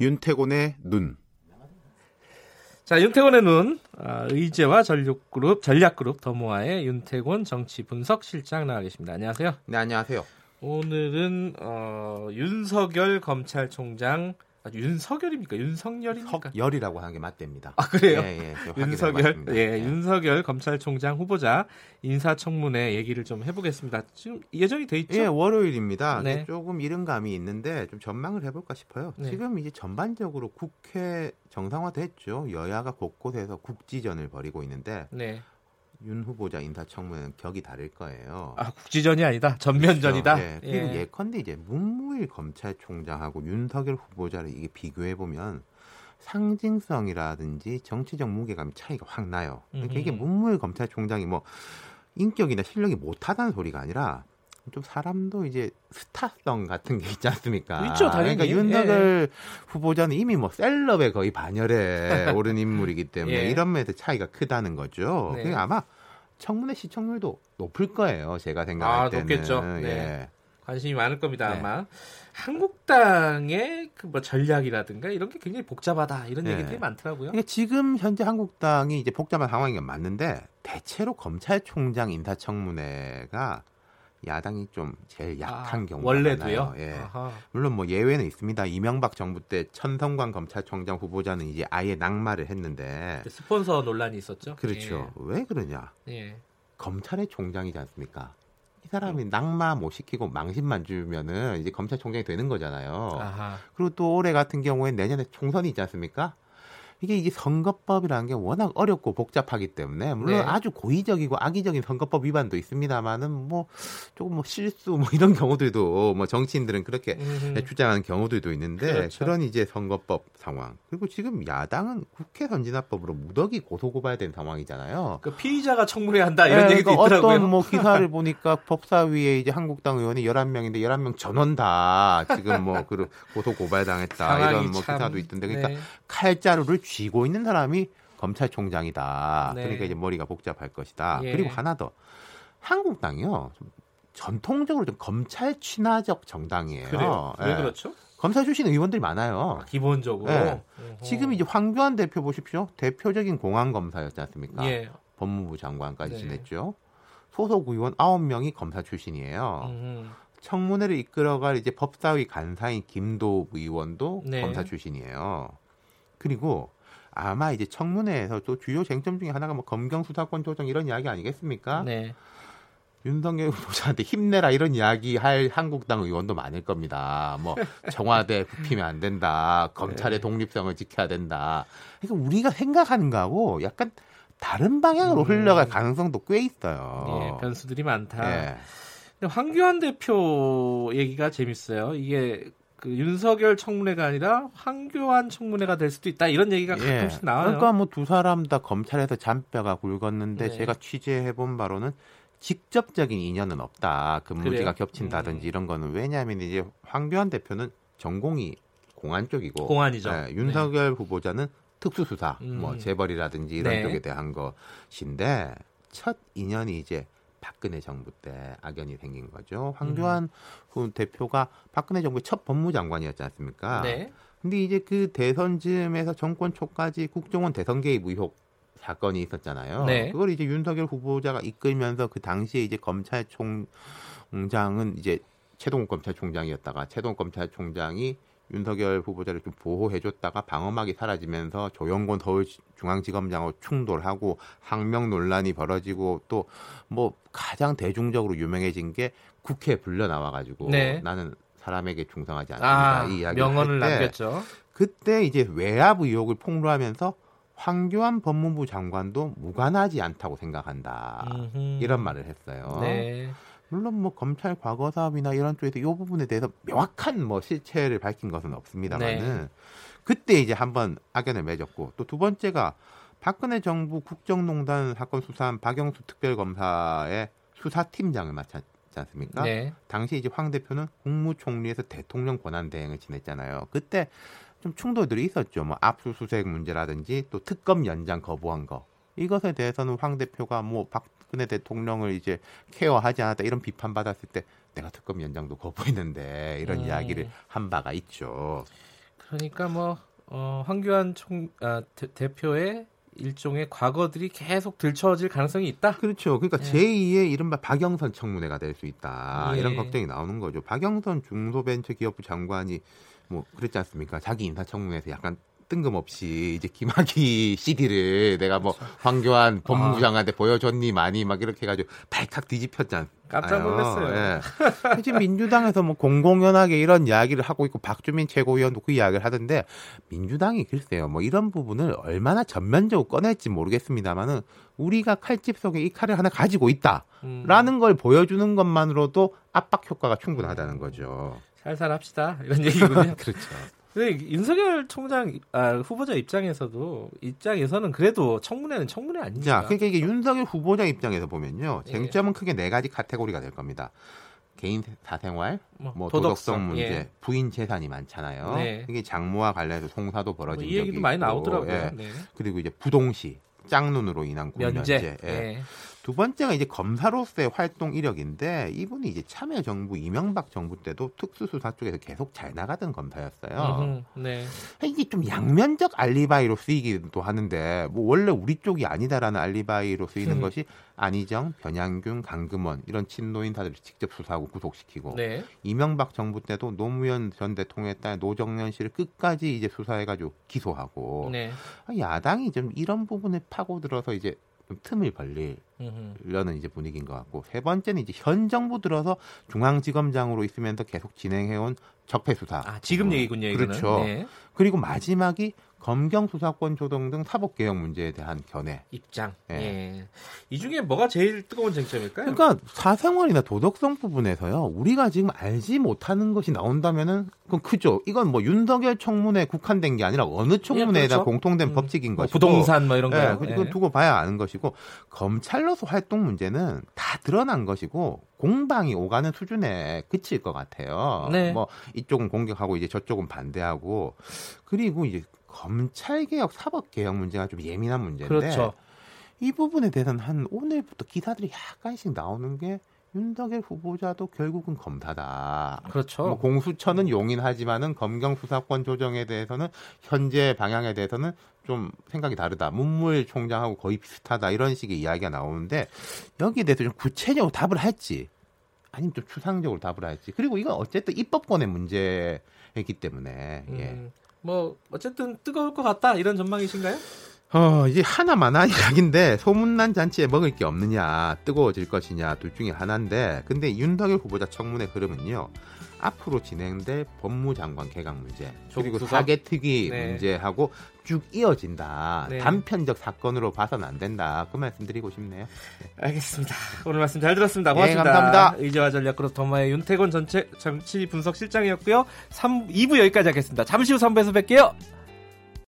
윤태곤의 눈. 자, 윤태곤의 눈, 아, 의제와 전략그룹, 전략그룹 더모아의 윤태곤 정치 분석 실장 나와 계십니다. 안녕하세요. 네, 안녕하세요. 오늘은 어, 윤석열 검찰총장 아, 윤석열입니까? 윤석열입니까? 석열이라고 하는 게 맞답니다. 아 그래요? 예, 예, 윤석열, 예, 예, 윤석열 검찰총장 후보자 인사청문회 얘기를 좀 해보겠습니다. 지금 예정이 돼 있죠? 예, 월요일입니다. 네. 조금 이른 감이 있는데 좀 전망을 해볼까 싶어요. 네. 지금 이제 전반적으로 국회 정상화됐죠. 여야가 곳곳에서 국지전을 벌이고 있는데 네. 윤 후보자 인사청문회는 격이 다를 거예요. 아 국지전이 아니다. 전면전이다. 그렇죠. 예. 그리고 예. 예. 컨대 이제 문무일 검찰총장하고 윤석열 후보자를 이게 비교해 보면 상징성이라든지 정치적 무게감이 차이가 확 나요. 그러니까 이게. 문무일 검찰총장이 뭐 인격이나 실력이 못하다는 소리가 아니라 좀 사람도 이제 스타성 같은 게 있지 않습니까? 있죠, 당연히. 그러니까 윤석열 후보자는 이미 뭐 셀럽의 거의 반열에 오른 인물이기 때문에 예. 이런 면에서 차이가 크다는 거죠. 네. 그러니까 아마 청문회 시청률도 높을 거예요. 제가 생각할 아, 때는. 높겠죠. 예. 네. 관심이 많을 겁니다 네. 아마. 한국당의 그 뭐 전략이라든가 이런 게 굉장히 복잡하다 이런 네. 얘기들이 많더라고요. 그러니까 지금 현재 한국당이 이제 복잡한 상황인 건 맞는데 대체로 검찰총장 인사청문회가 야당이 좀 제일 약한 아, 경우가 원래도요. 많아요. 예. 아하. 물론 뭐 예외는 있습니다. 이명박 정부 때 천성관 검찰총장 후보자는 이제 아예 낙마를 했는데 스폰서 논란이 있었죠. 그렇죠. 왜 그러냐? 예. 예. 검찰의 총장이지 않습니까? 이 사람이 낙마 못 시키고 망신만 주면은 이제 검찰총장이 되는 거잖아요. 아하. 그리고 또 올해 같은 경우에 내년에 총선이 있지 않습니까? 이게 이게 선거법이라는 게 워낙 어렵고 복잡하기 때문에 물론 네. 아주 고의적이고 악의적인 선거법 위반도 있습니다만은 뭐 조금 뭐 실수 뭐 이런 경우들도 뭐 정치인들은 그렇게 음흠. 주장하는 경우들도 있는데 그렇죠. 그런 이제 선거법 상황 그리고 지금 야당은 국회 선진화법으로 무더기 고소 고발된 상황이잖아요. 그 피의자가 청문회 한다 이런 네, 얘기도 그러니까 있더라고요. 어떤 뭐 기사를 보니까 법사위에 이제 한국당 의원이 11명인데 11명 전원 다 지금 뭐 그 고소 고발당했다 이런 뭐 참, 기사도 있던데 그러니까 네. 칼자루를 쥐고 있는 사람이 검찰총장이다. 네. 그러니까 이제 머리가 복잡할 것이다. 예. 그리고 하나 더 한국당이요. 좀 전통적으로 좀 검찰 친화적 정당이에요. 그래요. 왜 예. 그렇죠? 검사 출신 의원들이 많아요. 아, 기본적으로 네. 어허. 지금 이제 황교안 대표 보십시오. 대표적인 공안 검사였지 않습니까? 예. 법무부 장관까지 네. 지냈죠. 소속 의원 9명이 검사 출신이에요. 음. 청문회를 이끌어갈 이제 법사위 간사인 김도 의원도 네. 검사 출신이에요. 그리고 아마 이제 청문회에서 또 주요 쟁점 중에 하나가 뭐 검경 수사권 조정 이런 이야기 아니겠습니까? 네. 윤석열 후보자한테 힘내라 이런 이야기 할 한국당 의원도 많을 겁니다. 뭐 청와대 굽히면 안 된다. 검찰의 네. 독립성을 지켜야 된다. 그러니까 우리가 생각하는 거하고 약간 다른 방향으로 음. 흘러갈 가능성도 꽤 있어요. 예, 변수들이 많다. 예. 근데 황교안 대표 얘기가 재밌어요. 이게 그 윤석열 청문회가 아니라 황교안 청문회가 될 수도 있다 이런 얘기가 예. 가끔씩 나와요. 그러니까 뭐 두 사람 다 검찰에서 잔뼈가 굵었는데 네. 제가 취재해 본 바로는 직접적인 인연은 없다. 근무지가 그래요? 겹친다든지 음. 이런 거는 왜냐하면 이제 황교안 대표는 전공이 공안 쪽이고 공안이죠. 예, 윤석열 후보자는 특수수사, 음. 뭐 재벌이라든지 이런 네. 쪽에 대한 것인데 첫 인연이 이제 박근혜 정부 때 악연이 생긴 거죠. 황교안 음. 후 대표가 박근혜 정부의 첫 법무장관이었지 않습니까? 네. 근데 이제 그 대선 즈음에서 정권 초까지 국정원 대선 개입 의혹 사건이 있었잖아요. 네. 그걸 이제 윤석열 후보자가 이끌면서 그 당시에 이제 검찰총장은 이제 최동욱 검찰총장이었다가 최동욱 검찰총장이 윤석열 후보자를 좀 보호해줬다가 방어막이 사라지면서 조영곤 서울중앙지검장하고 충돌하고 항명 논란이 벌어지고 또 뭐 가장 대중적으로 유명해진 게 국회에 불려 나와가지고 네. 나는 사람에게 충성하지 않습니다. 아, 이 이야기 명언을 할 때 남겼죠. 그때 이제 외압 의혹을 폭로하면서 황교안 법무부 장관도 무관하지 않다고 생각한다. 음흠. 아, 이런 말을 했어요. 네. 물론 뭐 검찰 과거 사업이나 이런 쪽에서 이 부분에 대해서 명확한 뭐 실체를 밝힌 것은 없습니다만은 네. 그때 이제 한번 악연을 맺었고 또 두 번째가 박근혜 정부 국정농단 사건 수사한 박영수 특별검사의 수사팀장을 맡았지 않습니까? 네. 당시 이제 황 대표는 국무총리에서 대통령 권한 대행을 지냈잖아요. 그때 좀 충돌들이 있었죠. 뭐 압수수색 문제라든지 또 특검 연장 거부한 거. 이것에 대해서는 황 대표가 뭐 박 근혜 대통령을 이제 케어하지 않았다 이런 비판 받았을 때 내가 특검 연장도 거부했는데 이런 음. 이야기를 한 바가 있죠. 그러니까 뭐 어, 황교안 총 아, 대, 표의 일종의 과거들이 계속 들춰질 가능성이 있다. 그렇죠. 그러니까 예. 제2의 이른바 박영선 청문회가 될 수 있다. 예. 이런 걱정이 나오는 거죠. 박영선 중소벤처기업부 장관이 뭐 그랬지 않습니까? 자기 인사청문회에서 약간 뜬금없이 이제 김학의 CD를 내가 뭐. 황교안 법무부장한테 아. 보여줬니 많이 막 이렇게 해가지고 발칵 뒤집혔잖아. 깜짝 놀랐어요. 예. 지금 민주당에서 뭐 공공연하게 이런 이야기를 하고 있고 박주민 최고위원도 그 이야기를 하던데 민주당이 글쎄요 뭐 이런 부분을 얼마나 전면적으로 꺼낼지 모르겠습니다만은 우리가 칼집 속에 이 칼을 하나 가지고 있다라는 음. 걸 보여주는 것만으로도 압박 효과가 충분하다는 거죠. 살살 합시다 이런 얘기군요. 그렇죠. 근데 윤석열 총장 아, 후보자 입장에서도 입장에서는 그래도 청문회는 청문회 아니냐. 자, 그러니까 이게 윤석열 후보자 입장에서 보면요. 예. 쟁점은 크게 네 가지 카테고리가 될 겁니다. 개인 사생활, 뭐, 뭐 도덕성, 도덕성, 문제, 예. 부인 재산이 많잖아요. 네. 이게 장모와 관련해서 송사도 벌어진 뭐, 이 얘기도 많이 나오더라고요. 예. 네. 그리고 이제 부동시, 짝눈으로 인한 면제. 면제. 예. 네. 두 번째가 이제 검사로서의 활동 이력인데 이분이 이제 참여정부 이명박 정부 때도 특수수사 쪽에서 계속 잘 나가던 검사였어요. 음, 네. 이게 좀 양면적 알리바이로 쓰이기도 하는데 뭐 원래 우리 쪽이 아니다라는 알리바이로 쓰이는 음. 것이 안희정, 변양균, 강금원 이런 친노인 사들을 직접 수사하고 구속시키고 네. 이명박 정부 때도 노무현 전 대통령의 딸 노정년 씨를 끝까지 이제 수사해가지고 기소하고 네. 야당이 좀 이런 부분에 파고들어서 이제 좀 틈을 벌리 려는 이제 분위기인 것 같고 세 번째는 이제 현 정부 들어서 중앙지검장으로 있으면서 계속 진행해온 적폐 수사. 아, 지금 얘기군요. 이거는. 그렇죠. 네. 그리고 마지막이 검경 수사권 조정 등 사법 개혁 문제에 대한 견해 입장. 예. 예. 이 중에 뭐가 제일 뜨거운 쟁점일까요? 그러니까 사생활이나 도덕성 부분에서요. 우리가 지금 알지 못하는 것이 나온다면은 그건 크죠. 이건 뭐 윤석열 청문회 국한된 게 아니라 어느 청문회에다 예, 그렇죠. 공통된 음, 법칙인 뭐 것이고 부동산 뭐 이런 거. 예, 그건 예. 두고 봐야 아는 것이고 검찰로 서 활동 문제는 다 드러난 것이고 공방이 오가는 수준에 그칠 것 같아요. 네. 뭐 이쪽은 공격하고 이제 저쪽은 반대하고 그리고 이제 검찰 개혁, 사법 개혁 문제가 좀 예민한 문제인데 그렇죠. 이 부분에 대해서는 한 오늘부터 기사들이 약간씩 나오는 게 윤석열 후보자도 결국은 검사다. 그렇죠. 뭐 공수처는 용인하지만은 검경 수사권 조정에 대해서는 현재 방향에 대해서는 좀 생각이 다르다. 문물 총장하고 거의 비슷하다. 이런 식의 이야기가 나오는데 여기에 대해서 좀 구체적으로 답을 할지 아니면 좀 추상적으로 답을 할지. 그리고 이건 어쨌든 입법권의 문제이기 때문에 예. 음. 뭐 어쨌든 뜨거울 것 같다 이런 전망이신가요? 어, 이제 하나만 한 이야기인데 소문난 잔치에 먹을 게 없느냐 뜨거워질 것이냐 둘 중에 하나인데 근데 윤석열 후보자 청문회 흐름은요 앞으로 진행될 법무장관 개각 문제 그리고 사개 특위 네. 문제하고 쭉 이어진다. 네. 단편적 사건으로 봐서는 안 된다. 그 말씀드리고 싶네요. 네. 알겠습니다. 오늘 말씀 잘 들었습니다. 고맙습니다. 네, 감사합니다. 의제와 전략 그룹 더마의 윤태곤 전체 정치 분석 실장이었고요. 3, 2부 여기까지 하겠습니다. 잠시 후 3부에서 뵐게요